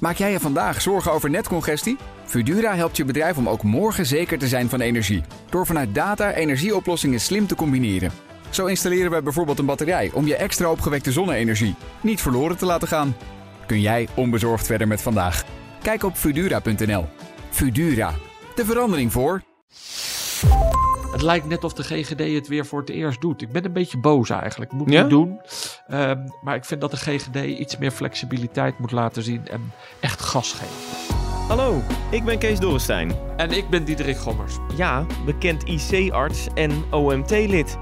Maak jij je vandaag zorgen over netcongestie? Fudura helpt je bedrijf om ook morgen zeker te zijn van energie. Door vanuit data energieoplossingen slim te combineren. Zo installeren we bijvoorbeeld een batterij om je extra opgewekte zonne-energie niet verloren te laten gaan. Kun jij onbezorgd verder met vandaag? Kijk op Fudura.nl. Fudura, de verandering voor. Het lijkt net of de GGD het weer voor het eerst doet. Ik ben een beetje boos eigenlijk. Moet Ja? niet doen. Ehm, maar ik vind dat de GGD iets meer flexibiliteit moet laten zien en echt gas geven. Hallo, ik ben Kees Dorrestein. En ik ben Diederik Gommers. Ja, bekend IC-arts en OMT-lid.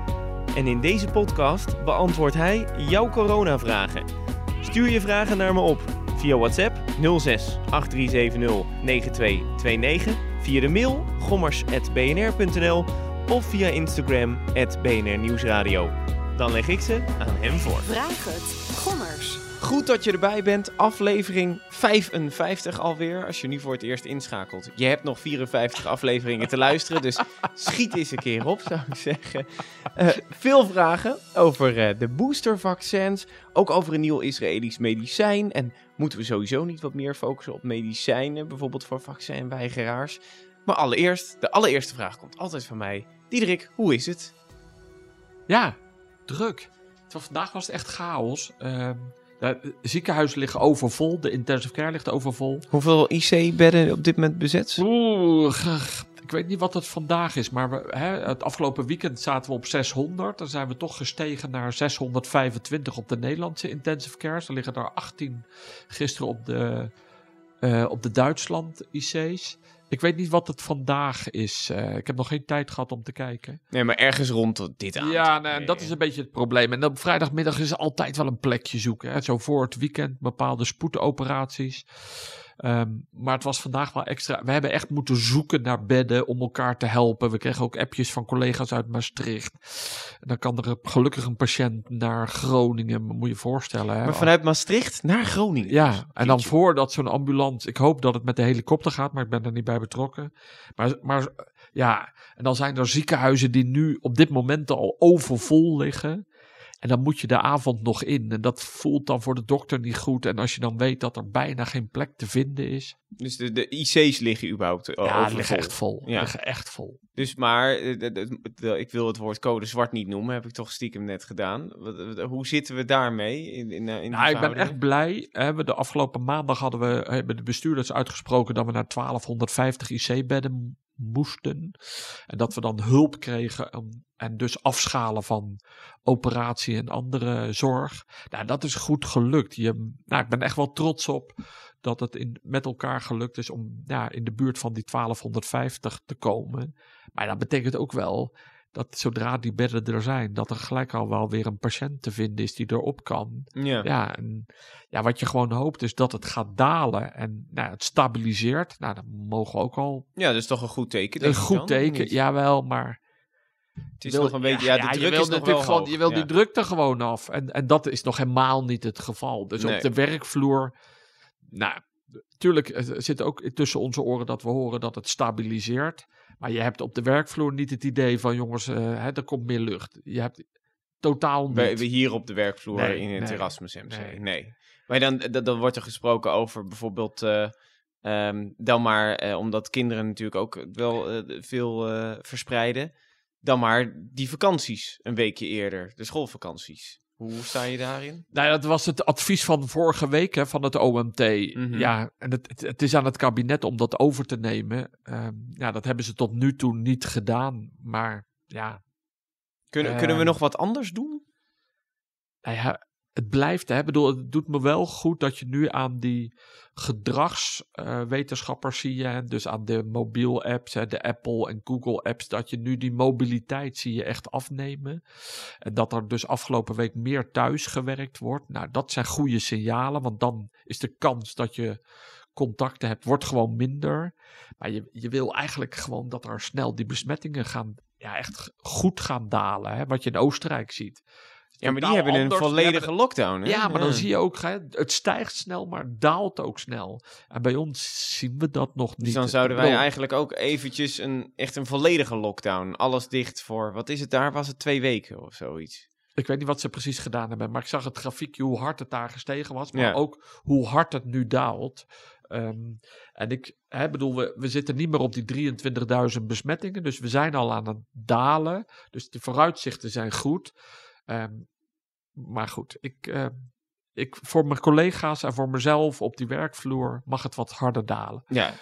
En in deze podcast beantwoordt hij jouw coronavragen. Stuur je vragen naar me op via WhatsApp 06 8370 9229, via de mail gommers.bnr.nl of via Instagram BNR Nieuwsradio. Dan leg ik ze aan hem voor. Vraag het. Gommers. Goed dat je erbij bent. Aflevering 55 alweer. Als je nu voor het eerst inschakelt. Je hebt nog 54 afleveringen te luisteren. Dus schiet eens een keer op, zou ik zeggen. Eh, veel vragen over eh, de boostervaccins. Ook over een nieuw Israëlisch medicijn. En moeten we sowieso niet wat meer focussen op medicijnen? Bijvoorbeeld voor vaccinweigeraars. Maar allereerst, de allereerste vraag komt altijd van mij. Diederik, hoe is het? Ja, druk. Terwijl vandaag was het echt chaos. De ziekenhuizen liggen overvol. De intensive care ligt overvol. Hoeveel IC-bedden op dit moment bezet? Oeh, ik weet niet wat het vandaag is, maar we, hè, het afgelopen weekend zaten we op 600. Dan zijn we toch gestegen naar 625 op de Nederlandse intensive cares. Er liggen er 18 gisteren op de, eh, op de Duitsland IC's. Ik weet niet wat het vandaag is. Eh, ik heb nog geen tijd gehad om te kijken. Nee, maar ergens rond dit aan. Ja, nee, dat is een beetje het probleem. En op vrijdagmiddag is altijd wel een plekje zoeken. Hè. Zo voor het weekend bepaalde spoedoperaties. Ehm, maar het was vandaag wel extra. We hebben echt moeten zoeken naar bedden om elkaar te helpen. We kregen ook appjes van collega's uit Maastricht. En dan kan er gelukkig een patiënt naar Groningen, moet je je voorstellen. Hè. Maar vanuit Maastricht naar Groningen. Ja, en dan voordat zo'n ambulance. Ik hoop dat het met de helikopter gaat, maar ik ben er niet bij betrokken. Maar, maar ja, en dan zijn er ziekenhuizen die nu op dit moment al overvol liggen. En dan moet je de avond nog in. En dat voelt dan voor de dokter niet goed. En als je dan weet dat er bijna geen plek te vinden is. Dus de, de IC's liggen überhaupt eh, ja, overvol. liggen echt vol. Ja. Liggen echt vol. Dus maar, eh, de- de- de- ik wil het woord code zwart niet noemen, heb ik toch stiekem net gedaan. Hoe zitten we daarmee? In, in, eh, in Nou, ik ben echt blij. Hè, we de afgelopen maandag hadden we, hebben de bestuurders uitgesproken dat we naar 1250 IC-bedden moesten. En dat we dan hulp kregen om- en dus afschalen van operatie en andere zorg. Nou, dat is goed gelukt. Je, nou, ik ben echt wel trots op dat het in, met elkaar gelukt is om ja, in de buurt van die 1250 te komen. Maar dat betekent ook wel dat zodra die bedden er zijn, dat er gelijk al wel weer een patiënt te vinden is die erop kan. Ja. Ja, en ja, wat je gewoon hoopt is dat het gaat dalen en nou, het stabiliseert. Nou, dan mogen we ook al ja, dat is toch een goed teken. een goed teken. Jawel, maar Het is wil- nog een beetje, ja, de je druk is wel natuurlijk gewoon, hoog. je wil ja. die druk er gewoon af. En, en dat is nog helemaal niet het geval. Dus Nee. op de werkvloer, nou, natuurlijk eh, zit ook tussen onze oren dat we horen dat het stabiliseert. Maar je hebt op de werkvloer niet het idee van jongens, eh, hè, er komt meer lucht. Je hebt totaal niet. Bij hier op de werkvloer Nee, in het nee, Erasmus MC. Nee. nee. Maar dan, dan, wordt er gesproken over bijvoorbeeld eh, ehm, dan maar, eh, omdat kinderen natuurlijk ook wel veel verspreiden, dan maar die vakanties een weekje eerder, de schoolvakanties. Hoe sta je daarin? Nou, dat was het advies van vorige week hè, van het OMT. Mhm. Ja, en het, het, het is aan het kabinet om dat over te nemen. Ehm, ja, dat hebben ze tot nu toe niet gedaan. Maar ja, Kunnen, kunnen we nog wat anders doen? nou ja, het blijft. Hè. Bedoel, het doet me wel goed dat je nu aan die gedragswetenschappers zie je. En dus aan de mobiel apps, hè, de Apple en Google apps. Dat je nu die mobiliteit zie je echt afnemen. En dat er dus afgelopen week meer thuis gewerkt wordt. Nou, dat zijn goede signalen. Want dan is de kans dat je contacten hebt, wordt gewoon minder. Maar je, je wil eigenlijk gewoon dat er snel die besmettingen gaan, ja, echt goed gaan dalen. Hè? Wat je in Oostenrijk ziet. Ja, maar die hebben een volledige lockdown. Hè? Ja, maar dan zie je ook, het stijgt snel, maar daalt ook snel. En bij ons zien we dat nog niet. Dus dan zouden wij eigenlijk ook eventjes een, echt een volledige lockdown. Alles dicht voor, wat is het daar? Was het twee weken of zoiets? Ik weet niet wat ze precies gedaan hebben, maar ik zag het grafiekje hoe hard het daar gestegen was, maar Ja. ook hoe hard het nu daalt. Ehm, en ik hè, bedoel, we, we zitten niet meer op die 23.000 besmettingen, dus we zijn al aan het dalen. Dus de vooruitzichten zijn goed. Ehm, maar goed, ik, ehm, ik, voor mijn collega's en voor mezelf op die werkvloer mag het wat harder dalen. Ja,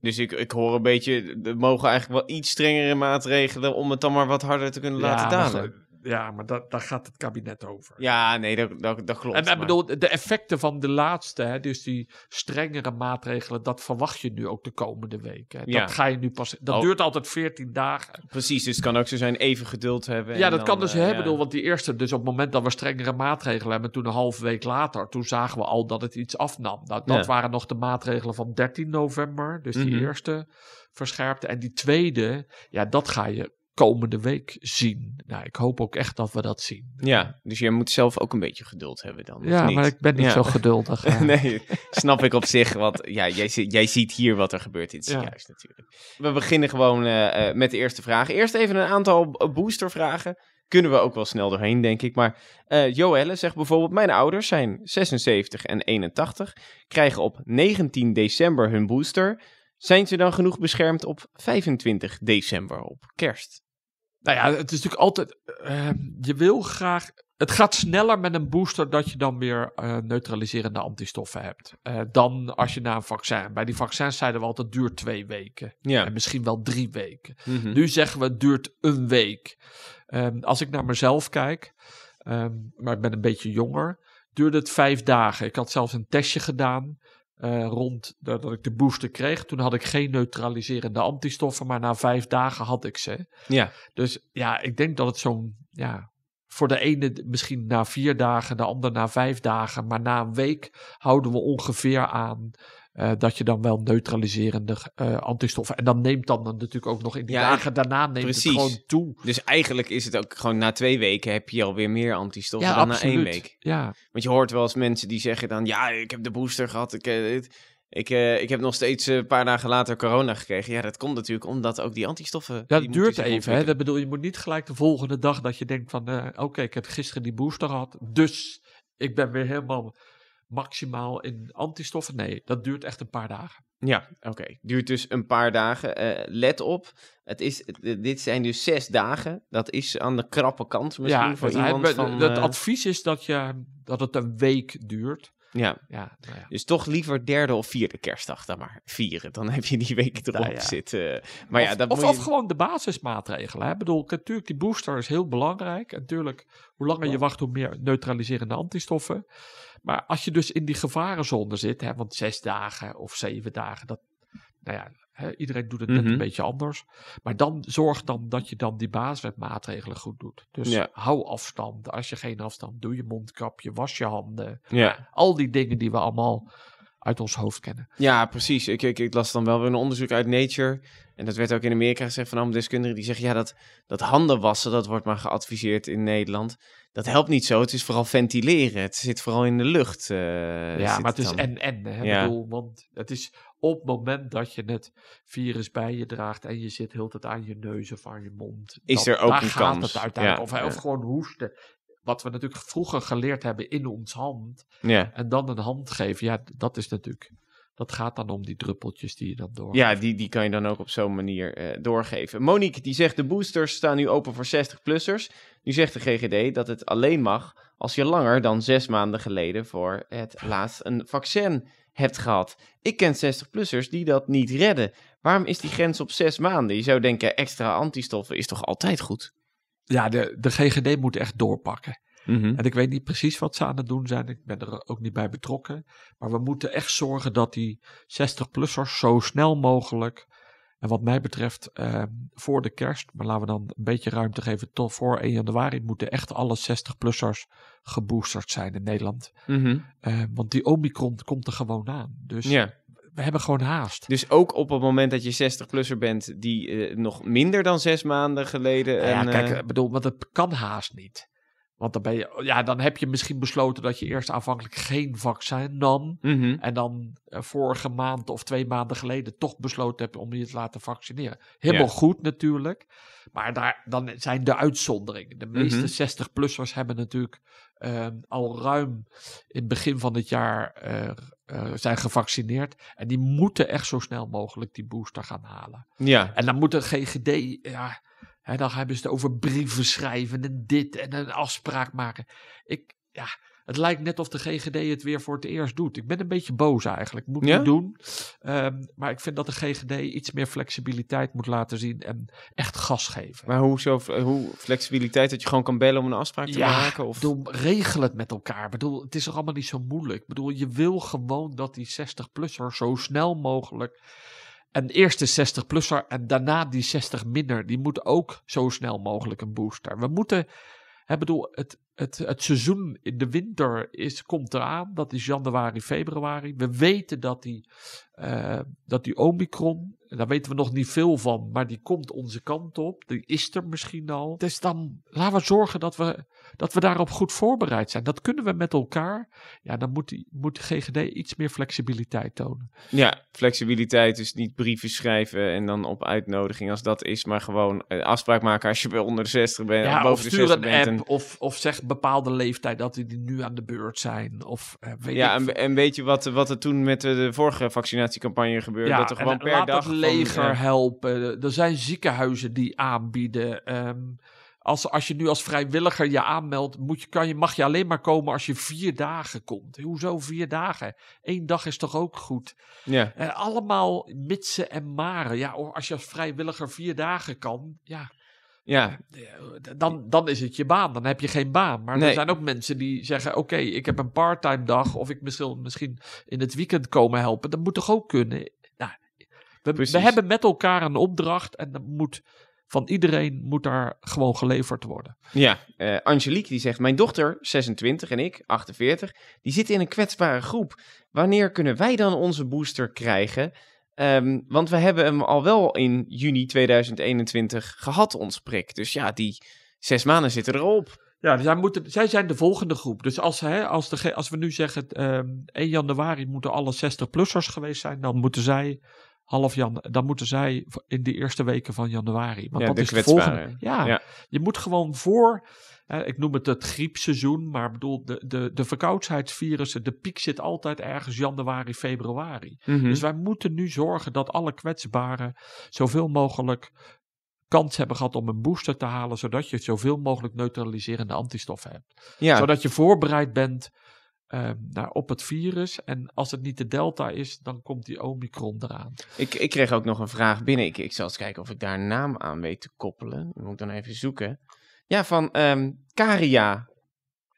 dus ik, ik hoor een beetje, er mogen eigenlijk wel iets strengere maatregelen om het dan maar wat harder te kunnen laten ja, dalen. Ja, maar da- daar gaat het kabinet over. Ja, nee, dat, dat, dat klopt. En ik maar- bedoel, de effecten van de laatste, hè, dus die strengere maatregelen, dat verwacht je nu ook de komende weken. hè. Dat Ja. ga je nu pas. Dat Oh. duurt altijd 14 dagen. Precies, dus het kan ook zo zijn even geduld hebben. Ja, dat dan, kan dus, eh, hè, ja. bedoel, want die eerste, dus op het moment dat we strengere maatregelen hebben, toen een halve week later, toen zagen we al dat het iets afnam. Nou, dat Ja. waren nog de maatregelen van 13 november, dus die Mhm. eerste verscherpte. En die tweede, ja, dat ga je komende week zien. Nou, ik hoop ook echt dat we dat zien. Ja, dus je moet zelf ook een beetje geduld hebben dan. Ja, niet? maar ik ben niet Ja. zo geduldig. nee, snap ik op zich. Want ja, jij, jij ziet hier wat er gebeurt in het Ja. ziekenhuis natuurlijk. We beginnen gewoon eh, eh, met de eerste vraag. Eerst even een aantal b- boostervragen. Kunnen we ook wel snel doorheen, denk ik. Maar eh Joelle zegt bijvoorbeeld... Mijn ouders zijn 76 en 81. Krijgen op 19 december hun booster. Zijn ze dan genoeg beschermd op 25 december, op kerst? Nou ja, het is natuurlijk altijd. eh, je wil graag. Het gaat sneller met een booster dat je dan weer eh, neutraliserende antistoffen hebt. eh, dan als je na een vaccin. Bij die vaccins zeiden we altijd: het duurt twee weken. Ja. En misschien wel drie weken. Mhm. Nu zeggen we: het duurt een week. Ehm, als ik naar mezelf kijk, ehm, maar ik ben een beetje jonger, duurde het vijf dagen. Ik had zelfs een testje gedaan. Eh, rond dat dat ik de booster kreeg. Toen had ik geen neutraliserende antistoffen, maar na vijf dagen had ik ze. Ja, Dus ja, ik denk dat het zo'n, ja, voor de ene misschien na vier dagen, de ander na vijf dagen, maar na een week houden we ongeveer aan eh, dat je dan wel neutraliserende eh, antistoffen. En dan neemt dan natuurlijk ook nog in die Ja, dagen daarna neemt precies. het gewoon toe. dus eigenlijk is het ook gewoon na twee weken heb je alweer meer antistoffen Ja, dan absoluut. na één week. Ja, Want je hoort wel eens mensen die zeggen dan, ja, ik heb de booster gehad, ik, eh, ik, ik heb nog steeds een paar dagen later corona gekregen. Ja, dat komt natuurlijk omdat ook die antistoffen... ja dat duurt even. Hè? Dat bedoel, je moet niet gelijk de volgende dag dat je denkt van, oké, ik heb gisteren die booster gehad, dus ik ben weer helemaal maximaal in antistoffen. Nee, dat duurt echt een paar dagen. Ja, oké. Duurt dus een paar dagen. Eh, let op, het is, dit zijn dus zes dagen. Dat is aan de krappe kant misschien voor het, iemand van... het eh, advies is dat, je, dat het een week duurt. Ja, Ja, nou ja. dus toch liever derde of vierde kerstdag dan maar vieren. Dan heb je die week erop Nou ja. zitten. Maar ja, of, dat of, moet je... of gewoon de basismaatregelen. Hè? Ik bedoel, natuurlijk, die booster is heel belangrijk. En natuurlijk, hoe langer je wacht, hoe meer neutraliserende antistoffen. Maar als je dus in die gevarenzone zit, hè, want zes dagen of zeven dagen, dat, nou ja, iedereen doet het net Mhm. een beetje anders. Maar dan zorg dan dat je dan die basismaatregelen goed doet. Dus Ja. hou afstand. Als je geen afstand, doe je mondkapje, was je handen. Ja. Al die dingen die we allemaal uit ons hoofd kennen. Ja, precies. Ik, ik, ik las dan wel weer een onderzoek uit Nature. En dat werd ook in Amerika gezegd van allemaal deskundigen die zeggen... ja, dat, dat handen wassen, dat wordt maar geadviseerd in Nederland. Dat helpt niet zo. Het is vooral ventileren. Het zit vooral in de lucht. eh, ja, maar het is en-en. hè. Ja. bedoel, want het is op het moment dat je het virus bij je draagt... en je zit heel het aan je neus of aan je mond... Is er ook daar een gaat kans. Het uiteindelijk. Ja, of, of ja. gewoon hoesten. Wat we natuurlijk vroeger geleerd hebben in ons hand... Ja. en dan een hand geven, ja, dat is natuurlijk... Dat gaat dan om die druppeltjes die je dan door. Ja, die, die kan je dan ook op zo'n manier eh, doorgeven. Monique die zegt de boosters staan nu open voor 60-plussers. Nu zegt de GGD dat het alleen mag als je langer dan zes maanden geleden voor het laatst een vaccin hebt gehad. Ik ken 60-plussers die dat niet redden. Waarom is die grens op zes maanden? Je zou denken extra antistoffen is toch altijd goed? Ja, de, de GGD moet echt doorpakken. Mhm. En ik weet niet precies wat ze aan het doen zijn. Ik ben er ook niet bij betrokken. Maar we moeten echt zorgen dat die 60-plussers zo snel mogelijk. En wat mij betreft eh, voor de kerst, maar laten we dan een beetje ruimte geven tot voor 1 januari, moeten echt alle 60-plussers geboosterd zijn in Nederland. Mhm. Eh, want die Omicron komt er gewoon aan. Dus Ja, we hebben gewoon haast. dus ook op het moment dat je 60-plusser bent die eh, nog minder dan zes maanden geleden... Nou ja, kijk, eh, ik bedoel, want het kan haast niet. Want dan, ben je, ja, dan heb je misschien besloten dat je eerst aanvankelijk geen vaccin nam. Mhm. En dan eh, vorige maand of twee maanden geleden toch besloten hebt om je te laten vaccineren. Helemaal Ja. goed natuurlijk. Maar daar, dan zijn de uitzonderingen. De meeste Mhm. 60-plussers hebben natuurlijk al ruim in het begin van het jaar eh, eh, zijn gevaccineerd. En die moeten echt zo snel mogelijk die booster gaan halen. Ja. En dan moet het GGD, ja, hè, dan hebben ze het over brieven schrijven en dit en een afspraak maken. Ik, ja, het lijkt net of de GGD het weer voor het eerst doet. Ik ben een beetje boos eigenlijk. Moet Ja? niet doen. Ehm, maar ik vind dat de GGD iets meer flexibiliteit moet laten zien en echt gas geven. Maar hoe, zo, hoe flexibiliteit dat je gewoon kan bellen om een afspraak te maken? Of... bedoel, regel het met elkaar. Ik bedoel, het is toch allemaal niet zo moeilijk. Ik bedoel, je wil gewoon dat die 60-plusser zo snel mogelijk... En eerst de 60-plusser en daarna die 60-minner. Die moet ook zo snel mogelijk een booster. We moeten... Ik bedoel, het, het, het seizoen in de winter is, komt eraan. Dat is januari, februari. We weten dat die, eh, dat die Omicron, en daar weten we nog niet veel van, maar die komt onze kant op. Die is er misschien al. Dus dan laten we zorgen dat we, dat we daarop goed voorbereid zijn. Dat kunnen we met elkaar. Ja, dan moet, die, moet de GGD iets meer flexibiliteit tonen. Ja, flexibiliteit, dus niet brieven schrijven en dan op uitnodiging als dat is, maar gewoon eh, afspraak maken als je onder de 60 bent, Ja, of boven de stuur 60 een bent. app, en- of, of zeg bepaalde leeftijd dat die nu aan de beurt zijn. Of eh, weet ja, ik en, en weet je wat, wat er toen met de, de vorige vaccinatiecampagne gebeurde? dat er gewoon per dag... van, leger eh, helpen. Er zijn ziekenhuizen die aanbieden. ehm, als, als je nu als vrijwilliger je aanmeldt, moet je, kan je, mag je alleen maar komen als je vier dagen komt. Hoezo vier dagen? Eén dag is toch ook goed? ja. Eh, allemaal mitsen en maren. Ja, of als je als vrijwilliger vier dagen kan, ja, ja, eh, dan, dan is het je baan. Dan heb je geen baan. Maar Nee. er zijn ook mensen die zeggen: Oké, ik heb een parttime dag. Of ik misschien, misschien in het weekend komen helpen. Dat moet toch ook kunnen? We, hebben met elkaar een opdracht. En dat moet, van iedereen moet daar gewoon geleverd worden. Ja, eh, Angelique die zegt, mijn dochter, 26 en ik, 48, die zitten in een kwetsbare groep. Wanneer kunnen wij dan onze booster krijgen? Ehm, want we hebben hem al wel in juni 2021 gehad, ons prik. Dus ja, die zes maanden zitten erop. Ja, zij, moeten, zij zijn de volgende groep. Dus als, hè, als, de, als we nu zeggen: ehm 1 januari moeten alle 60-plussers geweest zijn, dan moeten zij. Half jan, dan moeten zij in de eerste weken van januari. Want Ja, dat is kwetsbaren. volgende. Ja, Ja. je moet gewoon voor. hè, ik noem het het griepseizoen, maar ik bedoel, de, de, de verkoudheidsvirussen, de piek zit altijd ergens januari, februari. Mhm. Dus wij moeten nu zorgen dat alle kwetsbaren zoveel mogelijk kans hebben gehad om een booster te halen, zodat je zoveel mogelijk neutraliserende antistoffen hebt. ja, Zodat je voorbereid bent ehm, nou, op het virus. En als het niet de delta is, dan komt die omicron eraan. ik, ik kreeg ook nog een vraag binnen. Ik, ik zal eens kijken of ik daar een naam aan weet te koppelen. Moet ik dan even zoeken. Ja, van ehm Caria.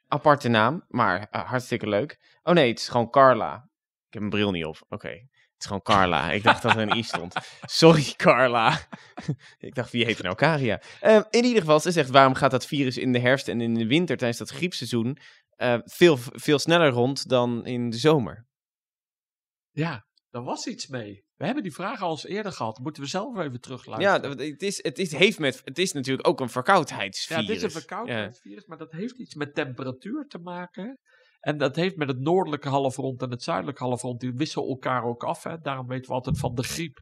Aparte naam, maar eh, hartstikke leuk. Oh nee, het is gewoon Carla. Ik heb mijn bril niet op. Oké, het is gewoon Carla. Ik dacht dat er een i stond. Sorry, Carla. ik dacht, wie heet nou Caria? Ehm, in ieder geval, ze zegt, waarom gaat dat virus in de herfst en in de winter tijdens dat griepseizoen eh, veel, veel sneller rond dan in de zomer? Ja, daar was iets mee. We hebben die vraag al eens eerder gehad. Moeten we zelf even Ja, terugluisteren. het is, het, is, heeft met, het is natuurlijk ook een verkoudheidsvirus. Ja, dit is een verkoudheidsvirus, maar dat heeft iets met temperatuur te maken. En dat heeft met het noordelijke halfrond en het zuidelijke halfrond. Die wisselen elkaar ook af. Hè. Daarom weten we altijd van de griep.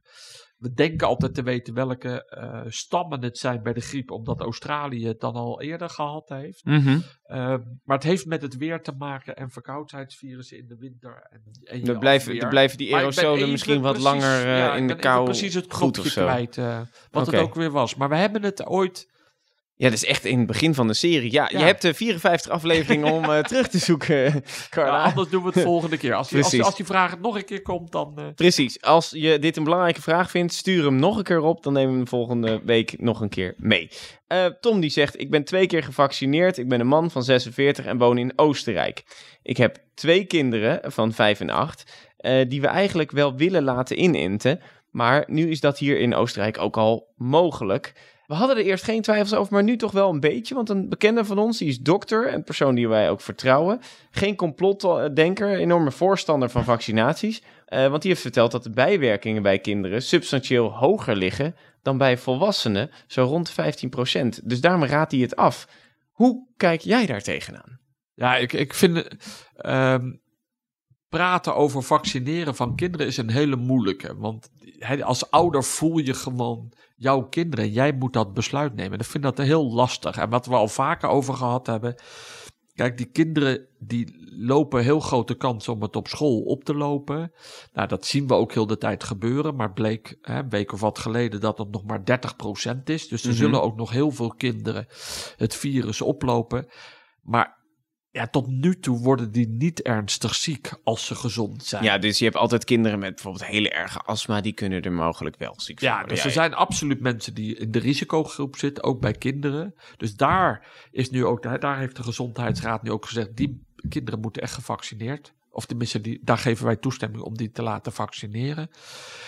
We denken altijd te weten welke eh, stammen het zijn bij de griep. Omdat Australië het dan al eerder gehad heeft. Mhm. Ehm, maar het heeft met het weer te maken en verkoudheidsvirussen in de winter. En, en Dan blijven, blijven die aerosolen misschien wat precies- langer eh, ja, in de kou precies het goed of zo. kwijt eh, wat het ook weer was. Maar we hebben het ooit Ja, dat is echt in het begin van de serie. Ja, Ja. je hebt de 54 afleveringen om eh, terug te zoeken, Carla. Ja, anders doen we het volgende keer. Als die, als, als die vraag nog een keer komt, dan... eh, Precies. Als je dit een belangrijke vraag vindt, stuur hem nog een keer op. Dan nemen we hem volgende week nog een keer mee. Eh, Tom die zegt, ik ben twee keer gevaccineerd. Ik ben een man van 46 en woon in Oostenrijk. Ik heb twee kinderen van 5 en 8, eh, die we eigenlijk wel willen laten inenten. Maar nu is dat hier in Oostenrijk ook al mogelijk. We hadden er eerst geen twijfels over, maar nu toch wel een beetje. Want een bekende van ons, die is dokter, een persoon die wij ook vertrouwen. Geen complotdenker, enorme voorstander van vaccinaties. Eh, want die heeft verteld dat de bijwerkingen bij kinderen substantieel hoger liggen dan bij volwassenen, zo rond 15%. Dus daarom raadt hij het af. Hoe kijk jij daar tegenaan? Ja, ik, ik vind ehm, praten over vaccineren van kinderen is een hele moeilijke. Want als ouder voel je gewoon jouw kinderen. Jij moet dat besluit nemen. Ik vind dat heel lastig. En wat we al vaker over gehad hebben. Kijk, die kinderen die lopen heel grote kans om het op school op te lopen. Nou, dat zien we ook heel de tijd gebeuren. Maar bleek hè, een week of wat geleden dat het nog maar 30% is. Dus er Mhm. zullen ook nog heel veel kinderen het virus oplopen. Maar ja, tot nu toe worden die niet ernstig ziek als ze gezond zijn. Ja, dus je hebt altijd kinderen met bijvoorbeeld hele erge astma, die kunnen er mogelijk wel ziek van Ja, worden. dus er zijn absoluut mensen die in de risicogroep zitten, ook bij kinderen. Dus daar is nu ook, daar heeft de gezondheidsraad nu ook gezegd, die kinderen moeten echt gevaccineerd. Of tenminste, die, daar geven wij toestemming om die te laten vaccineren.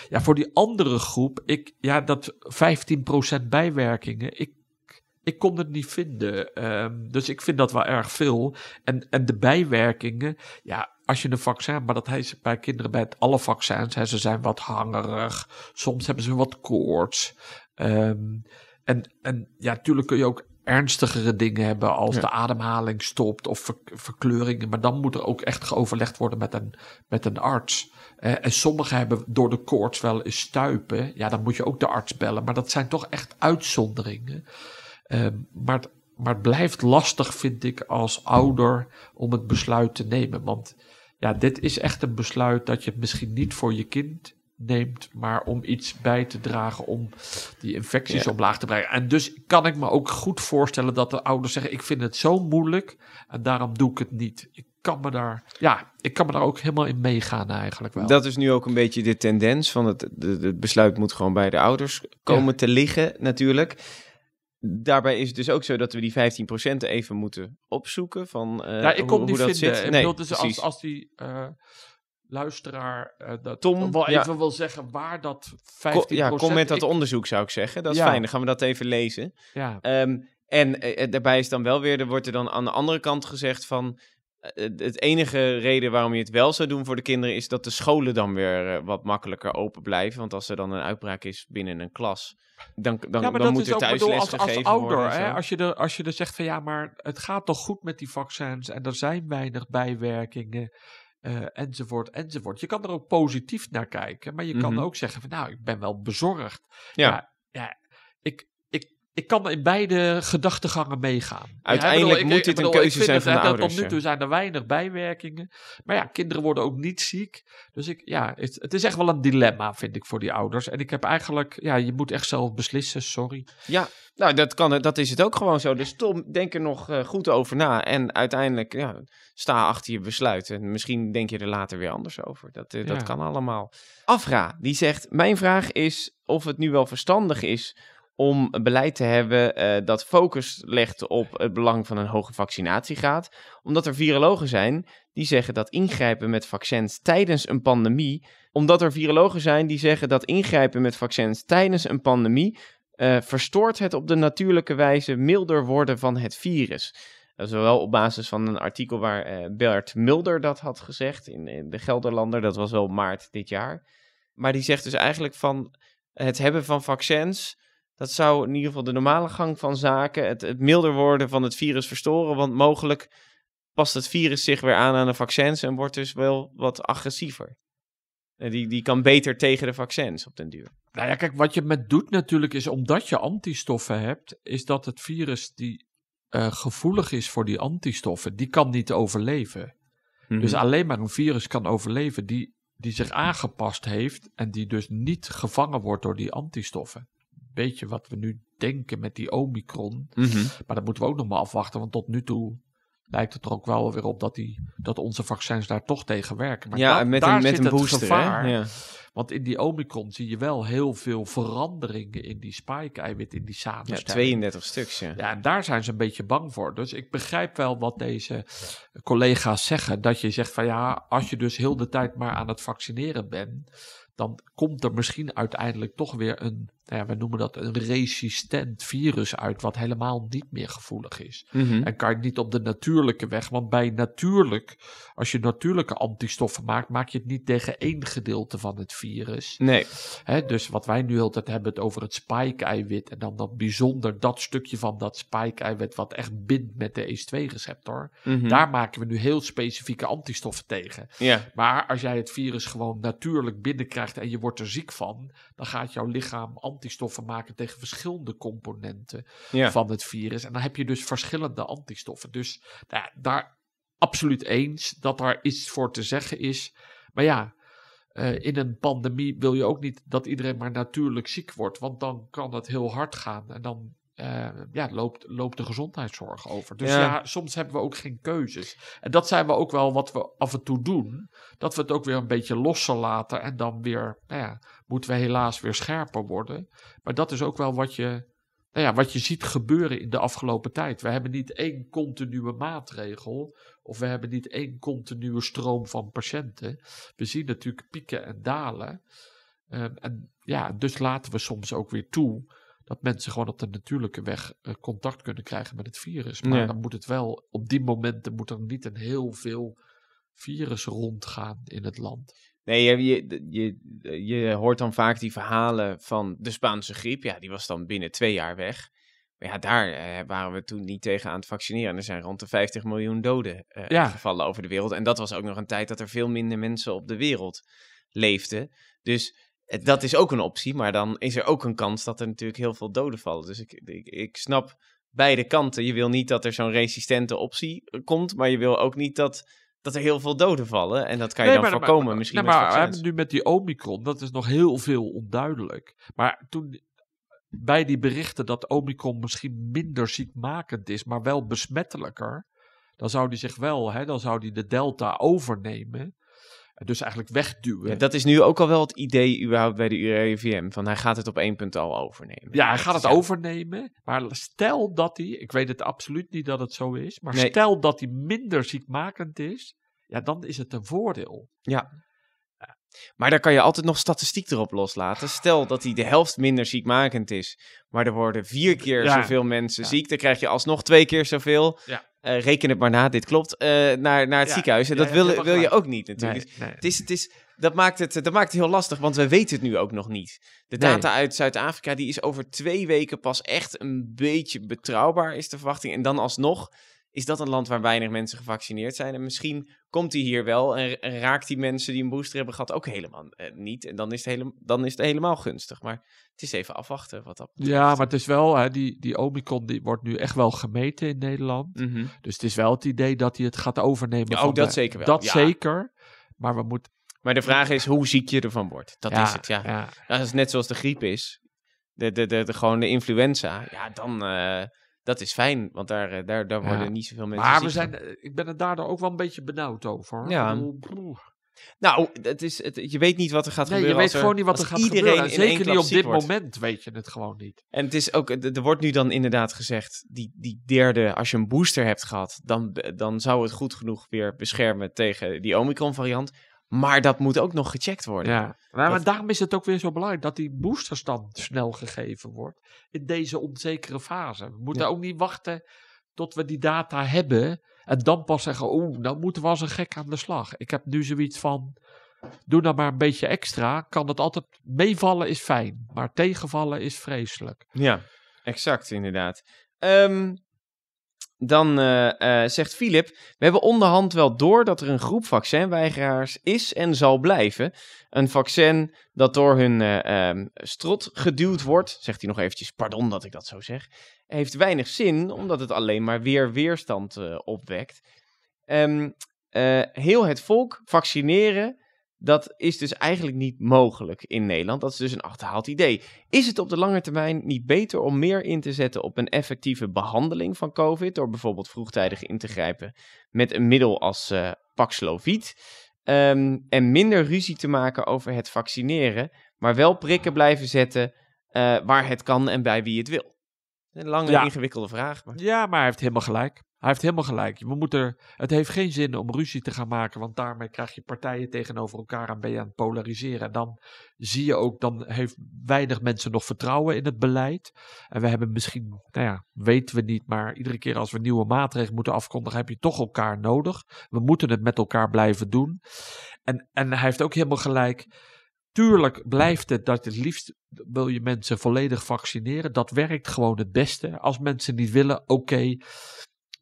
Ja, voor die andere groep, ik, ja, dat 15% bijwerkingen, ik, ik kon het niet vinden. Ehm, dus ik vind dat wel erg veel. En, en de bijwerkingen, ja, als je een vaccin, maar dat is bij kinderen bij het, alle vaccins, hè, ze zijn wat hangerig, soms hebben ze wat koorts. Ehm, en, en ja, natuurlijk kun je ook ernstigere dingen hebben als Ja. de ademhaling stopt of ver- verkleuringen, maar dan moet er ook echt geoverlegd worden met een, met een arts. Eh, en sommigen hebben door de koorts wel eens stuipen. Ja, dan moet je ook de arts bellen. Maar dat zijn toch echt uitzonderingen. Ehm, maar, het, maar het blijft lastig, vind ik, als ouder om het besluit te nemen. Want ja, dit is echt een besluit dat je misschien niet voor je kind neemt, maar om iets bij te dragen om die infecties Ja. omlaag te brengen. En dus kan ik me ook goed voorstellen dat de ouders zeggen: Ik vind het zo moeilijk en daarom doe ik het niet. Ik kan me daar, ja, ik kan me daar ook helemaal in meegaan eigenlijk wel. Dat is nu ook een beetje de tendens van het, de besluit moet gewoon bij de ouders komen te liggen natuurlijk. Daarbij is het dus ook zo dat we die 15% even moeten opzoeken van eh, ja, ik hoe, kon hoe niet dat vinden. zit. Nee, bedoel, dus als, als die eh, luisteraar eh, dat Tom, wel ja. even wil zeggen waar dat 15% Ko- ja, kom met dat ik- onderzoek zou ik zeggen. Dat is Ja. fijn, dan gaan we dat even lezen. Ja, Ehm, en daarbij is dan wel weer, er wordt er dan aan de andere kant gezegd van... eh, het- het enige reden waarom je het wel zou doen voor de kinderen is dat de scholen dan weer eh, wat makkelijker open blijven. Want als er dan een uitbraak is binnen een klas, dan, dan, ja dan moet er ook thuis bedoel, les als, als gegeven ouder. worden. Hè, als, je er, als je er zegt van ja, maar het gaat toch goed met die vaccins en er zijn weinig bijwerkingen. eh, enzovoort, enzovoort. Je kan er ook positief naar kijken, maar je kan Mhm. ook zeggen van nou, ik ben wel bezorgd. Ja. ja, ja, ik, ik, kan in beide gedachtegangen meegaan. Uiteindelijk bedoel, moet ik- dit een keuze zijn van de ouders, Tot nu toe zijn er weinig bijwerkingen. Maar ja, kinderen worden ook niet ziek. Dus ik, ja, het, het is echt wel een dilemma, vind ik, voor die ouders. En ik heb eigenlijk, ja, je moet echt zelf beslissen, sorry. Ja, nou dat, kan, dat is het ook gewoon zo. Dus Tom, denk er nog eh, goed over na. En uiteindelijk ja, sta achter je besluit. En misschien denk je er later weer anders over. Dat, eh, dat kan allemaal. Afra, die zegt... Mijn vraag is of het nu wel verstandig is om beleid te hebben eh, dat focus legt op het belang van een hoge vaccinatiegraad. Omdat er virologen zijn die zeggen dat ingrijpen met vaccins tijdens een pandemie... Omdat er virologen zijn die zeggen dat ingrijpen met vaccins tijdens een pandemie eh, verstoort het op de natuurlijke wijze milder worden van het virus. Dat is wel op basis van een artikel waar eh, Bert Mulder dat had gezegd in, in de Gelderlander. Dat was wel maart dit jaar. Maar die zegt dus eigenlijk van het hebben van vaccins. Dat zou in ieder geval de normale gang van zaken, het, het milder worden van het virus verstoren. Want mogelijk past het virus zich weer aan aan de vaccins en wordt dus wel wat agressiever. Die, die kan beter tegen de vaccins op den duur. Nou ja, kijk, wat je met doet natuurlijk is, omdat je antistoffen hebt, is dat het virus die eh, gevoelig is voor die antistoffen, die kan niet overleven. Dus Mhm. alleen maar een virus kan overleven die, die zich aangepast heeft en die dus niet gevangen wordt door die antistoffen. Weet je wat we nu denken met die Omicron? Mhm. Maar dat moeten we ook nog maar afwachten, want tot nu toe lijkt het er ook wel weer op dat, die, dat onze vaccins daar toch tegen werken. Maar ja, da- met daar een, met zit een het booster. gevaar. Hè? Ja. Want in die Omicron zie je wel heel veel veranderingen in die spike-eiwit, in die ja, samenstelling. 32 stuks. Ja. Ja, en daar zijn ze een beetje bang voor. Dus ik begrijp wel wat deze collega's zeggen. Dat je zegt van ja, als je dus heel de tijd maar aan het vaccineren bent, dan komt er misschien uiteindelijk toch weer een, nou ja, we noemen dat een resistent virus uit, wat helemaal niet meer gevoelig is. Mhm. En kan je niet op de natuurlijke weg, want bij natuurlijk, als je natuurlijke antistoffen maakt, maak je het niet tegen één gedeelte van het virus. Nee. Hè, dus wat wij nu altijd hebben het over het spike-eiwit en dan dat bijzonder dat stukje van dat spike-eiwit wat echt bindt met de ACE2-receptor. Mhm. Daar maken we nu heel specifieke antistoffen tegen. Ja. Maar als jij het virus gewoon natuurlijk binnenkrijgt en je wordt er ziek van, dan gaat jouw lichaam antistoffen maken tegen verschillende componenten Ja. van het virus. En dan heb je dus verschillende antistoffen. Dus nou ja, daar absoluut eens dat daar iets voor te zeggen is. Maar ja, eh, in een pandemie wil je ook niet dat iedereen maar natuurlijk ziek wordt, want dan kan het heel hard gaan en dan eh, ja, loopt, loopt de gezondheidszorg over. Dus Ja. ja. soms hebben we ook geen keuzes. En dat zijn we ook wel wat we af en toe doen, dat we het ook weer een beetje losser laten en dan weer, nou ja, moeten we helaas weer scherper worden. Maar dat is ook wel wat je, nou ja, wat je ziet gebeuren in de afgelopen tijd. We hebben niet één continue maatregel of we hebben niet één continue stroom van patiënten. We zien natuurlijk pieken en dalen. Ehm, en ja, dus laten we soms ook weer toe dat mensen gewoon op de natuurlijke weg eh, contact kunnen krijgen met het virus. Maar Ja. dan moet het wel, op die momenten moet er niet een heel veel virus rondgaan in het land. Nee, je, je, je, je hoort dan vaak die verhalen van de Spaanse griep. Ja, die was dan binnen twee jaar weg. Maar ja, daar eh, waren we toen niet tegen aan het vaccineren. En er zijn rond de 50 miljoen doden eh, Ja. gevallen over de wereld. En dat was ook nog een tijd dat er veel minder mensen op de wereld leefden. Dus eh, dat is ook een optie. Maar dan is er ook een kans dat er natuurlijk heel veel doden vallen. Dus ik, ik, ik snap beide kanten. Je wil niet dat er zo'n resistente optie eh, komt. Maar je wil ook niet dat, dat er heel veel doden vallen. En dat kan je Nee, dan maar- voorkomen maar- misschien nee, maar we hebben nu met die Omicron, dat is nog heel veel onduidelijk. Maar toen bij die berichten dat Omicron misschien minder ziekmakend is, maar wel besmettelijker, dan zou die zich wel, hè, dan zou die de Delta overnemen. Dus eigenlijk wegduwen. Ja, dat is nu ook al wel het idee überhaupt bij de URIVM. Van hij gaat het op één punt al overnemen. Ja, hij gaat het ja. overnemen. Maar stel dat hij, ik weet het absoluut niet dat het zo is, maar Nee. stel dat hij minder ziekmakend is, ja, dan is het een voordeel. Maar daar kan je altijd nog statistiek erop loslaten. Stel dat hij de helft minder ziekmakend is. Maar er worden vier keer Ja. zoveel mensen Ja. ziek. Dan krijg je alsnog twee keer zoveel. Ja. Eh, reken het maar na, dit klopt. eh, naar, naar het Ja, ziekenhuis. En ja, dat wil, wil je ook niet natuurlijk. Nee. Het is, het is, dat, maakt het, dat maakt het heel lastig, want we weten het nu ook nog niet. De Nee. data uit Zuid-Afrika die is over twee weken pas echt een beetje betrouwbaar, is de verwachting. En dan alsnog is dat een land waar weinig mensen gevaccineerd zijn. En misschien komt hij hier wel en, raakt die mensen die een booster hebben gehad ook helemaal eh, niet. En dan is, het hele, dan is het helemaal gunstig. Maar het is even afwachten wat dat betreft. Ja, maar het is wel, hè, die, die Omicron die wordt nu echt wel gemeten in Nederland. Mhm. Dus het is wel het idee dat hij het gaat overnemen. Ja, van oh, dat de- zeker wel. Dat Ja. zeker. Maar we moeten. Maar de vraag is hoe ziek je ervan wordt. Dat ja, is het, ja. ja. Dat is net zoals de griep is. De, de, de, de, gewoon de influenza. Ja, dan... eh, dat is fijn, want daar, eh, daar, daar Ja. worden niet zoveel mensen Maar we zijn, eh, ik ben er daardoor ook wel een beetje benauwd over. Ja. Broer. Nou, het is, het, je weet niet wat er gaat Nee, je gebeuren weet als er, gewoon niet wat er gaat iedereen gebeuren. En zeker niet op dit wordt. moment weet je het gewoon niet. En het is ook, er wordt nu dan inderdaad gezegd, die, die derde, als je een booster hebt gehad, dan, dan zou het goed genoeg weer beschermen tegen die Omicron variant. Maar dat moet ook nog gecheckt worden. Ja. Maar, Dat- daarom is het ook weer zo belangrijk dat die boosters dan snel gegeven wordt. In deze onzekere fase. We moeten Ja. ook niet wachten tot we die data hebben. En dan pas zeggen, oeh, nou moeten we als een gek aan de slag. Ik heb nu zoiets van, doe nou maar een beetje extra. Kan het altijd, meevallen is fijn. Maar tegenvallen is vreselijk. Ja, exact, inderdaad. Ehm, dan eh, eh, zegt Filip, we hebben onderhand wel door dat er een groep vaccinweigeraars is en zal blijven. Een vaccin dat door hun ehm, strot geduwd wordt, zegt hij nog eventjes, pardon dat ik dat zo zeg, heeft weinig zin, omdat het alleen maar weer weerstand opwekt. Eh, heel het volk vaccineren, dat is dus eigenlijk niet mogelijk in Nederland. Dat is dus een achterhaald idee. Is het op de lange termijn niet beter om meer in te zetten op een effectieve behandeling van COVID, door bijvoorbeeld vroegtijdig in te grijpen met een middel als eh Paxlovid, Ehm, en minder ruzie te maken over het vaccineren, maar wel prikken blijven zetten eh, waar het kan en bij wie het wil? Een lange, Ja. ingewikkelde vraag. Maar... Ja, maar hij heeft helemaal gelijk. Hij heeft helemaal gelijk. We moeten, het heeft geen zin om ruzie te gaan maken, want daarmee krijg je partijen tegenover elkaar en ben je aan het polariseren. En dan zie je ook, dan heeft weinig mensen nog vertrouwen in het beleid. En we hebben misschien, nou ja, weten we niet, maar iedere keer als we nieuwe maatregelen moeten afkondigen, heb je toch elkaar nodig. We moeten het met elkaar blijven doen. En, en hij heeft ook helemaal gelijk. Tuurlijk blijft het dat het liefst wil je mensen volledig vaccineren. Dat werkt gewoon het beste. Als mensen niet willen, oké.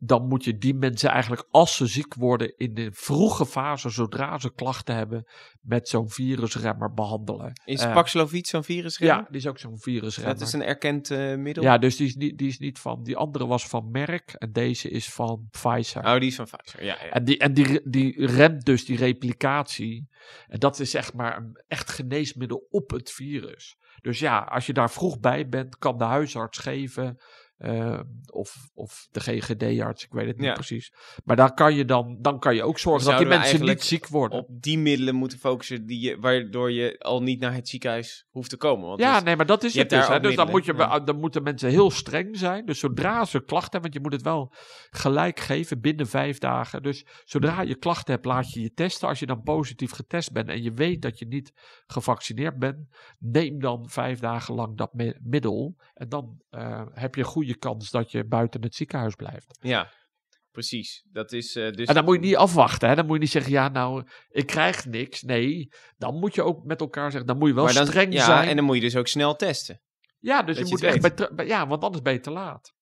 Dan moet je die mensen eigenlijk, als ze ziek worden, in de vroege fase, zodra ze klachten hebben, met zo'n virusremmer behandelen. Is Eh, Paxlovid zo'n virus? Ja, die is ook zo'n virusremmer. Dat is een erkend eh, middel? Ja, dus die is, niet, die is niet van. Die andere was van Merck en deze is van Pfizer. Oh, die is van Pfizer. Ja, ja. En, die, en die, die remt dus die replicatie. En dat is zeg maar een echt geneesmiddel op het virus. Dus ja, als je daar vroeg bij bent, kan de huisarts geven. Eh, of, of de GGD-arts, ik weet het niet Ja. precies. Maar daar kan je dan, dan kan je ook zorgen dat die mensen niet ziek worden. Op die middelen moeten focussen die je, waardoor je al niet naar het ziekenhuis hoeft te komen. Want Ja, dus- nee, maar dat is het dus. Hè? Dus dan, moet je, dan moeten mensen heel streng zijn. Dus zodra ze klachten hebben, want je moet het wel gelijk geven binnen vijf dagen. Dus zodra je klachten hebt, laat je je testen. Als je dan positief getest bent en je weet dat je niet gevaccineerd bent, neem dan vijf dagen lang dat mi- middel. En dan eh, heb je een goede kans dat je buiten het ziekenhuis blijft. ja, precies. Dat is eh, dus... En dan moet je niet afwachten. Hè? Dan moet je niet zeggen, ja nou, ik krijg niks. Nee, dan moet je ook met elkaar zeggen, dan moet je wel dan, streng ja, zijn. en dan moet je dus ook snel testen. Ja, dus Dat je moet echt bij, ja, want anders ben je te laat.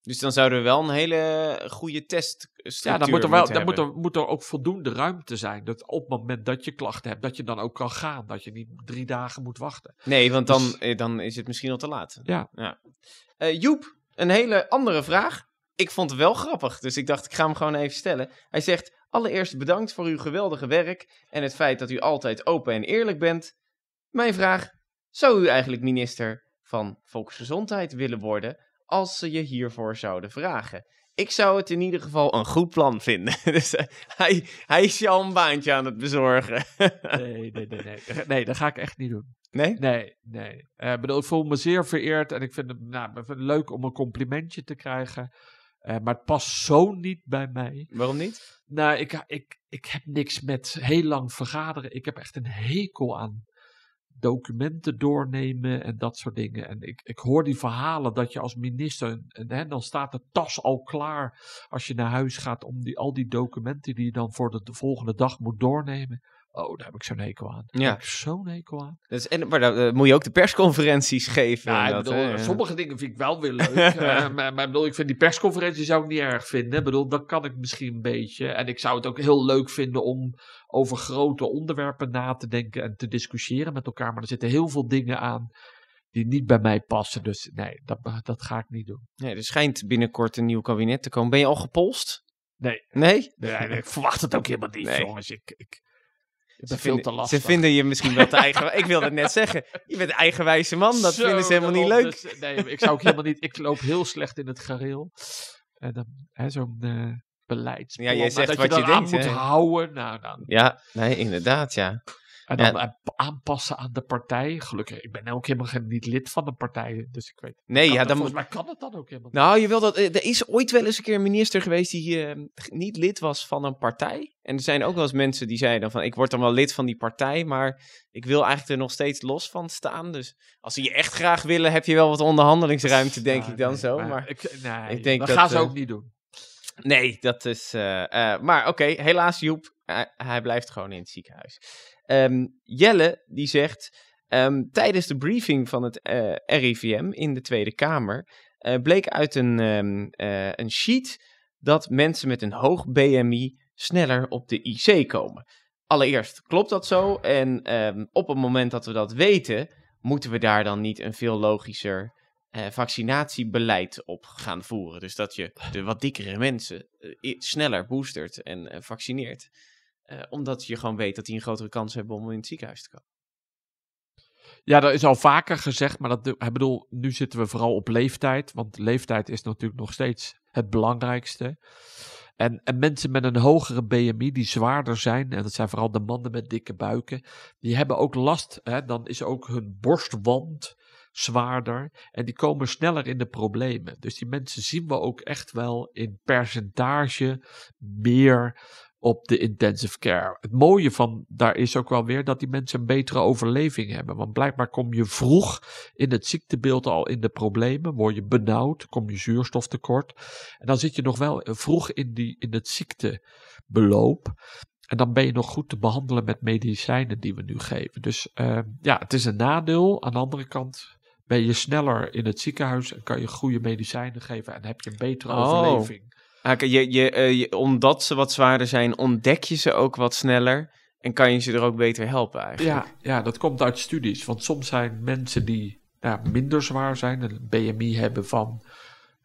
Dus dan zouden we wel een hele goede teststructuur Ja, dan moet er wel, dan moet er, moet er ook voldoende ruimte zijn. Dat op het moment dat je klachten hebt, dat je dan ook kan gaan. Dat je niet drie dagen moet wachten. Nee, want dan, Dus- eh, dan is het misschien al te laat. Ja. Eh, Joep, een hele andere vraag. Ik vond het wel grappig, dus ik dacht ik ga hem gewoon even stellen. Hij zegt, allereerst bedankt voor uw geweldige werk en het feit dat u altijd open en eerlijk bent. Mijn vraag, zou u eigenlijk minister van Volksgezondheid willen worden als ze je hiervoor zouden vragen? Ik zou het in ieder geval een goed plan vinden. dus eh, hij, hij is al een baantje aan het bezorgen. Nee, nee, nee, nee. Nee, dat ga ik echt niet doen. Nee? Nee, nee. Eh, Ik bedoel, ik voel me zeer vereerd en ik vind het, nou, ik vind het leuk om een complimentje te krijgen. Eh, maar het past zo niet bij mij. Waarom niet? Nou, ik, ik, ik heb niks met heel lang vergaderen. Ik heb echt een hekel aan documenten doornemen en dat soort dingen. En ik, ik hoor die verhalen dat je als minister, en, dan staat de tas al klaar als je naar huis gaat om die, al die documenten die je dan voor de, de volgende dag moet doornemen. Oh, daar heb ik zo'n hekel aan. Ja. zo'n hekel aan. Dus, en, maar dan eh, moet je ook de persconferenties geven. Nou, dat, bedoel, hè, ja. sommige dingen vind ik wel weer leuk. eh, maar, bedoel, ik vind die persconferentie zou ik niet erg vinden. Ik bedoel, dat kan ik misschien een beetje. En ik zou het ook heel leuk vinden om over grote onderwerpen na te denken en te discussiëren met elkaar. Maar er zitten heel veel dingen aan die niet bij mij passen. Dus nee, dat, dat ga ik niet doen. Nee, er schijnt binnenkort een nieuw kabinet te komen. Ben je al gepolst? Nee. Nee? Nee, nee, ik verwacht het ook helemaal niet, Nee. jongens. Ik, ik, ik ben Ze veel vinden, te lastig. Ze vinden je misschien wel te eigen... ik wilde het net zeggen. Je bent een eigenwijze man. Dat Zo, vinden ze helemaal niet leuk. Dus, nee, ik zou ook helemaal niet. Ik loop heel slecht in het gareel. En dan hè, zo'n eh beleidsplan. Ja, jij maar zegt dat wat je, je dan aan denkt, moet hè. houden. Nou, dan, Ja, nee, inderdaad, ja. En dan Ja. eh, aanpassen aan de partij. Gelukkig, ik ben ook helemaal geen, niet lid van een partij. Dus ik weet. Nee, ja, dan... volgens mij kan het dan ook helemaal niet. Nou, je wil dat, eh, er is ooit wel eens een keer een minister geweest die eh, niet lid was van een partij. En er zijn ook wel eens mensen die zeiden van, ik word dan wel lid van die partij, maar ik wil eigenlijk er nog steeds los van staan. Dus als ze je echt graag willen, heb je wel wat onderhandelingsruimte, denk ik dan nee, zo. Maar ik, nee, ik denk dat, gaan ze eh, ook niet doen. nee, dat is... eh, eh, maar oké, helaas Joep, hij- hij blijft gewoon in het ziekenhuis. Ehm, Jelle, die zegt, ehm, tijdens de briefing van het eh, RIVM in de Tweede Kamer, eh, bleek uit een, ehm, eh, een sheet dat mensen met een hoog BMI sneller op de IC komen. Allereerst, klopt dat zo? En op het moment dat we dat weten, moeten we daar dan niet een veel logischer vaccinatiebeleid op gaan voeren? Dus dat je de wat dikkere mensen sneller boostert en vaccineert. Eh, omdat je gewoon weet dat die een grotere kans hebben om in het ziekenhuis te komen. Ja, dat is al vaker gezegd, maar dat, ik bedoel, nu zitten we vooral op leeftijd, want leeftijd is natuurlijk nog steeds het belangrijkste. En, en mensen met een hogere BMI, die zwaarder zijn, en dat zijn vooral de mannen met dikke buiken, die hebben ook last, hè, dan is ook hun borstwand, zwaarder en die komen sneller in de problemen. Dus die mensen zien we ook echt wel in percentage meer op de intensive care. Het mooie van daar is ook wel weer dat die mensen een betere overleving hebben. Want blijkbaar kom je vroeg in het ziektebeeld al in de problemen, word je benauwd, kom je zuurstoftekort. En dan zit je nog wel vroeg in, die, in het ziektebeloop. En dan ben je nog goed te behandelen met medicijnen die we nu geven. Dus uh, ja, het is een nadeel. Aan de andere kant ben je sneller in het ziekenhuis en kan je goede medicijnen geven en heb je een betere Oh. overleving. Ah, eh, omdat ze wat zwaarder zijn, ontdek je ze ook wat sneller. En kan je ze er ook beter helpen eigenlijk. Ja, ja, dat komt uit studies. Want soms zijn mensen die minder zwaar zijn, een BMI hebben van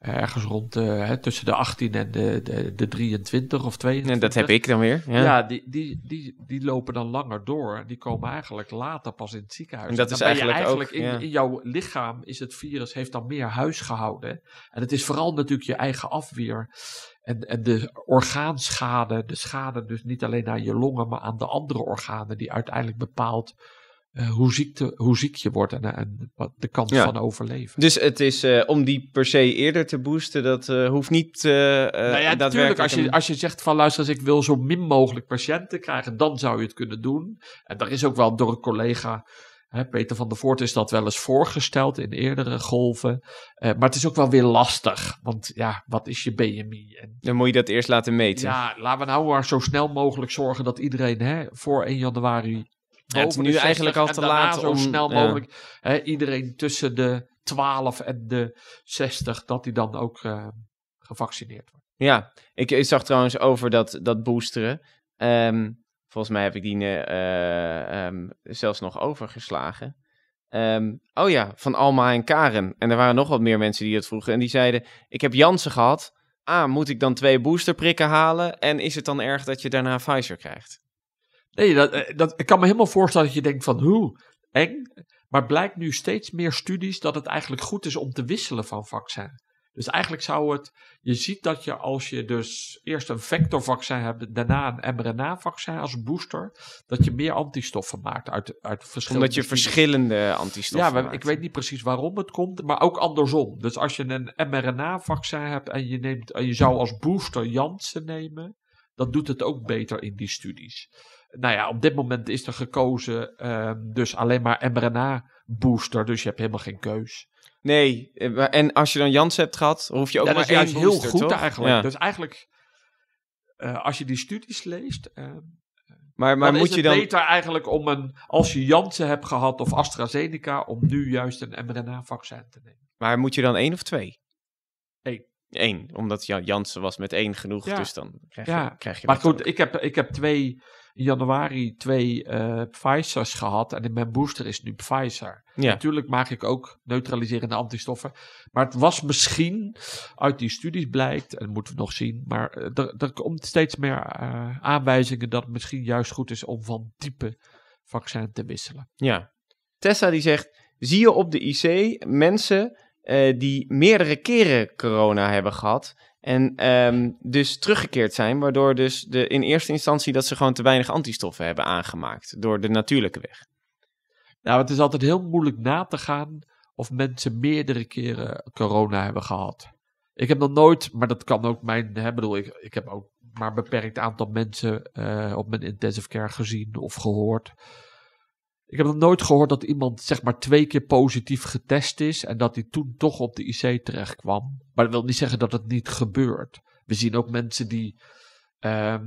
ergens rond eh, hè, tussen de 18 en de, de, de 23 of 22. En dat heb ik dan weer. Ja. Ja, die, die, die, die lopen dan langer door. En die komen eigenlijk later pas in het ziekenhuis. En dat Dan is ben je eigenlijk ook, in, ja. in jouw lichaam is het virus heeft dan meer huis gehouden. En het is vooral natuurlijk je eigen afweer. En, en de orgaanschade, de schade dus niet alleen aan je longen, maar aan de andere organen, die uiteindelijk bepaalt eh, hoe, ziek te- hoe ziek je wordt en, en wat de kans Ja. van overleven. Dus het is eh, om die per se eerder te boosten, dat eh, hoeft niet eh eh nou ja, natuurlijk, als je, als je zegt van luister eens, ik wil zo min mogelijk patiënten krijgen, dan zou je het kunnen doen. En daar is ook wel door een collega, hè, Peter van der Voort, is dat wel eens voorgesteld in eerdere golven. Eh, maar het is ook wel weer lastig, want ja, wat is je BMI? En Dan moet je dat eerst laten meten. ja, laten we nou maar zo snel mogelijk zorgen dat iedereen hè, voor 1 januari. Ja, het is nu de 60 eigenlijk al te laat zo om- snel ja. mogelijk. Hè, iedereen tussen de 12 en de 60, dat die dan ook eh, gevaccineerd wordt. Ja, ik, ik zag trouwens over dat, dat boosteren. Ehm, volgens mij heb ik die ehm, zelfs nog overgeslagen. Ehm, oh ja, van Alma en Karen. En er waren nog wat meer mensen die dat vroegen. En die zeiden, ik heb Janssen gehad. Ah, moet ik dan twee boosterprikken halen? En is het dan erg dat je daarna Pfizer krijgt? Nee, dat, eh, dat, ik kan me helemaal voorstellen dat je denkt van hoe, eng. Maar blijkt nu steeds meer studies dat het eigenlijk goed is om te wisselen van vaccin. Dus eigenlijk zou het, je ziet dat je als je dus eerst een vectorvaccin hebt, daarna een mRNA-vaccin als booster, dat je meer antistoffen maakt uit, uit verschillende Omdat je studies. verschillende antistoffen Ja, maakt. ik weet niet precies waarom het komt, maar ook andersom. Dus als je een mRNA-vaccin hebt en je, neemt, en je zou als booster Janssen nemen, dan doet het ook beter in die studies. Nou ja, op dit moment is er gekozen ehm, dus alleen maar mRNA-booster, dus je hebt helemaal geen keus. Nee, eh, en als je dan Janssen hebt gehad, hoef je ook ja, maar één heel booster, goed toch? eigenlijk. Ja. Dus eigenlijk, eh, als je die studies leest, ehm, Maar, maar dan moet is je het dan... beter eigenlijk om een, als je Janssen hebt gehad of AstraZeneca, om nu juist een mRNA-vaccin te nemen. Maar moet je dan één of twee? Eén. Eén, omdat Jan Jansen was met één genoeg, Ja. dus dan krijg je, Ja, krijg je Maar dat goed, ook. ik heb, ik heb twee, in januari twee eh Pfizer's gehad. En in mijn booster is nu Pfizer. Ja. Natuurlijk maak ik ook neutraliserende antistoffen. Maar het was misschien, uit die studies blijkt, en dat moeten we nog zien. Maar eh, er, er komt steeds meer eh, aanwijzingen dat het misschien juist goed is om van type vaccin te wisselen. Ja. Tessa die zegt, zie je op de IC mensen eh, die meerdere keren corona hebben gehad en ehm, dus teruggekeerd zijn, waardoor dus de, in eerste instantie dat ze gewoon te weinig antistoffen hebben aangemaakt door de natuurlijke weg. Nou, het is altijd heel moeilijk na te gaan of mensen meerdere keren corona hebben gehad. Ik heb nog nooit, maar dat kan ook mijn, hè, bedoel, ik, ik heb ook maar een beperkt aantal mensen eh, op mijn intensive care gezien of gehoord. Ik heb nog nooit gehoord dat iemand zeg maar twee keer positief getest is en dat hij toen toch op de IC terecht kwam. Maar dat wil niet zeggen dat het niet gebeurt. We zien ook mensen die ehm,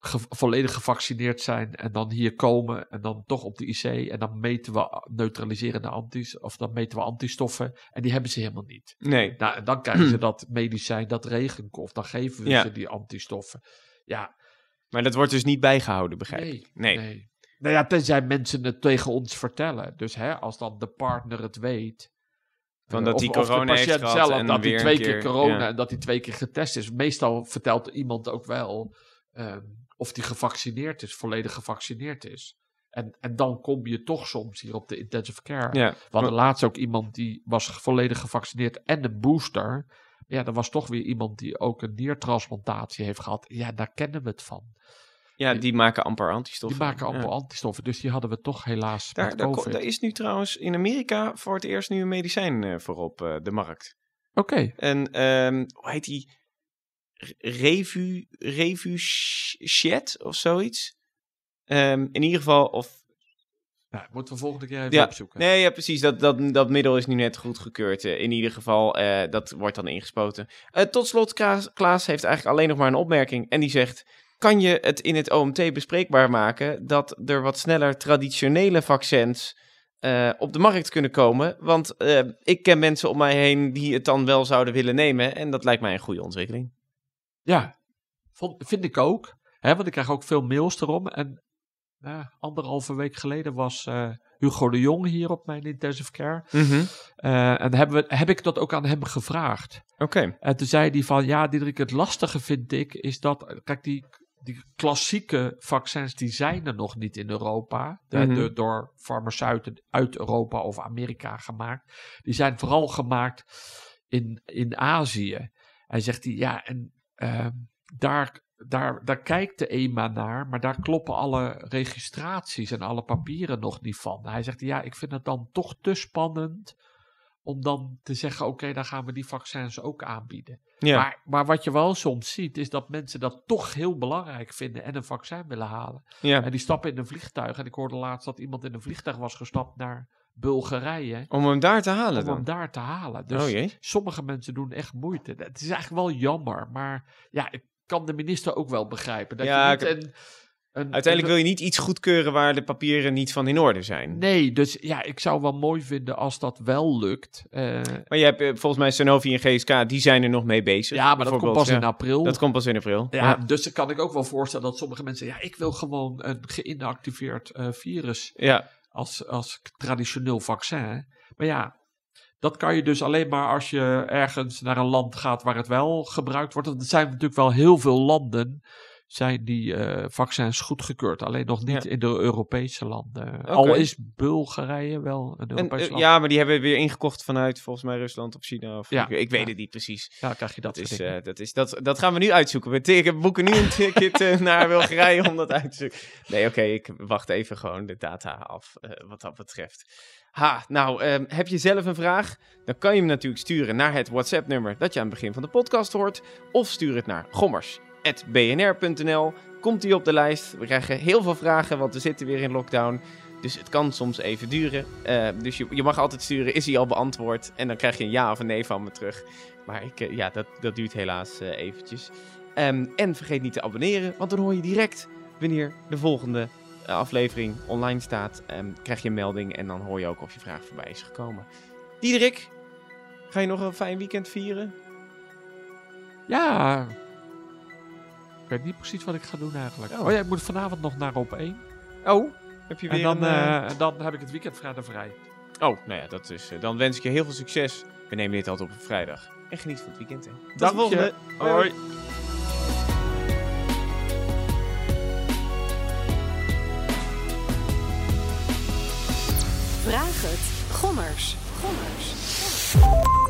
ge- volledig gevaccineerd zijn en dan hier komen en dan toch op de IC en dan meten we neutraliserende antis of dan meten we antistoffen en die hebben ze helemaal niet. Nee. Nou, en dan krijgen ze dat medicijn, dat regenkof, dan geven we Ja. ze die antistoffen. Ja, Maar dat wordt dus niet bijgehouden, begrijp nee, ik. Nee. nee. Nou ja, tenzij mensen het tegen ons vertellen. Dus hè, als dan de partner het weet. Van eh, dat of- die of de corona heeft gehad zelf, en dat hij twee keer, keer, corona ja. en dat hij twee keer getest is. Meestal vertelt iemand ook wel ehm, of hij gevaccineerd is, volledig gevaccineerd is. En, en dan kom je toch soms hier op de intensive care. Ja. We hadden laatst ook iemand die was volledig gevaccineerd en een booster. Ja, er was toch weer iemand die ook een niertransplantatie heeft gehad. Ja, daar kennen we het van. Ja, die maken amper antistoffen. Die maken amper Ja. antistoffen, dus die hadden we toch helaas Daar, daar, ko- COVID. daar is nu trouwens in Amerika voor het eerst nu een medicijn eh, voor op eh, de markt. Oké, En ehm, hoe heet die? Revu, Revuchet of zoiets? Ehm, in ieder geval, of nou, moeten we volgende keer even Ja, opzoeken. Nee, ja, precies. Dat, dat, dat middel is nu net goedgekeurd. eh, in ieder geval, dat wordt dan ingespoten. Tot slot, Klaas, Klaas heeft eigenlijk alleen nog maar een opmerking. En die zegt, kan je het in het OMT bespreekbaar maken... dat er wat sneller traditionele vaccins eh, op de markt kunnen komen? Want eh, ik ken mensen om mij heen die het dan wel zouden willen nemen. En dat lijkt mij een goede ontwikkeling. Ja, vond, vind ik ook. Hè, want ik krijg ook veel mails erom. En anderhalve week geleden was eh, Hugo de Jong hier op mijn intensive care. Eh, en hebben we, heb ik dat ook aan hem gevraagd. Oké. En toen zei hij van, ja Diederik, het lastige vind ik, is dat, kijk die, die klassieke vaccins, die zijn er nog niet in Europa. De- Mhm. de- door farmaceuten uit Europa of Amerika gemaakt. Die zijn vooral gemaakt in, in Azië. Hij zegt hij, ja, en ehm, daar, daar, daar kijkt de EMA naar, maar daar kloppen alle registraties en alle papieren nog niet van. Hij zegt, ja, ik vind het dan toch te spannend om dan te zeggen, oké, dan gaan we die vaccins ook aanbieden. Ja. Maar, maar wat je wel soms ziet, is dat mensen dat toch heel belangrijk vinden en een vaccin willen halen. ja. En die stappen in een vliegtuig. En ik hoorde laatst dat iemand in een vliegtuig was gestapt naar Bulgarije. Om hem daar te halen Om hem dan? daar te halen. Dus oh jee. sommige mensen doen echt moeite. Het is eigenlijk wel jammer. Maar ja, ik kan de minister ook wel begrijpen. Dat Ja, je niet ik- een, Uiteindelijk wil je niet iets goedkeuren waar de papieren niet van in orde zijn. Nee, dus ja, ik zou wel mooi vinden als dat wel lukt. Eh, Maar je hebt eh, volgens mij Sanofi en GSK, die zijn er nog mee bezig. ja, maar dat komt pas in april. Dat komt pas in april. Ja, dus dan kan ik ook wel voorstellen dat sommige mensen... Ja, ik wil gewoon een geïnactiveerd eh, virus ja. als, als traditioneel vaccin. Maar ja, dat kan je dus alleen maar als je ergens naar een land gaat waar het wel gebruikt wordt. Want er zijn natuurlijk wel heel veel landen zijn die eh, vaccins goedgekeurd. Alleen nog niet Ja. in de Europese landen. Al is Bulgarije wel een En, Europees eh, land. ja, maar die hebben we weer ingekocht vanuit volgens mij Rusland of China. Of, Ja. ik, ik weet Ja. het niet precies. Ja, krijg je dat, Dat, is, eh, dat, is, dat, dat gaan we nu uitzoeken. We te- boeken nu een ticket naar Bulgarije om dat uit te zoeken. Nee, oké, ik wacht even gewoon de data af wat dat betreft. Ha, nou, ehm, heb je zelf een vraag? Dan kan je hem natuurlijk sturen naar het WhatsApp-nummer dat je aan het begin van de podcast hoort. Of stuur het naar gommers.bnr.nl. Komt die op de lijst? We krijgen heel veel vragen, want we zitten weer in lockdown. Dus het kan soms even duren. Eh, dus je, je mag altijd sturen, is hij al beantwoord? En dan krijg je een ja of een nee van me terug. Maar ik, eh, ja, dat, dat duurt helaas eh, eventjes. Ehm, en vergeet niet te abonneren, want dan hoor je direct wanneer de volgende aflevering online staat. Ehm, krijg je een melding en dan hoor je ook of je vraag voorbij is gekomen. Diederik, ga je nog een fijn weekend vieren? Ja. Ik weet niet precies wat ik ga doen eigenlijk. Oh. Oh, ja, ik moet vanavond nog naar op 1. Oh, heb je weer En dan, een... eh, eh, en dan heb ik het weekend vrijdag vrij. Oh, nou ja, dat is, eh, dan wens ik je heel veel succes. We nemen dit altijd op een vrijdag. En geniet van het weekend, hè. Tot de volgende. je. Hoi. Vraag het. Gommers. Gommers.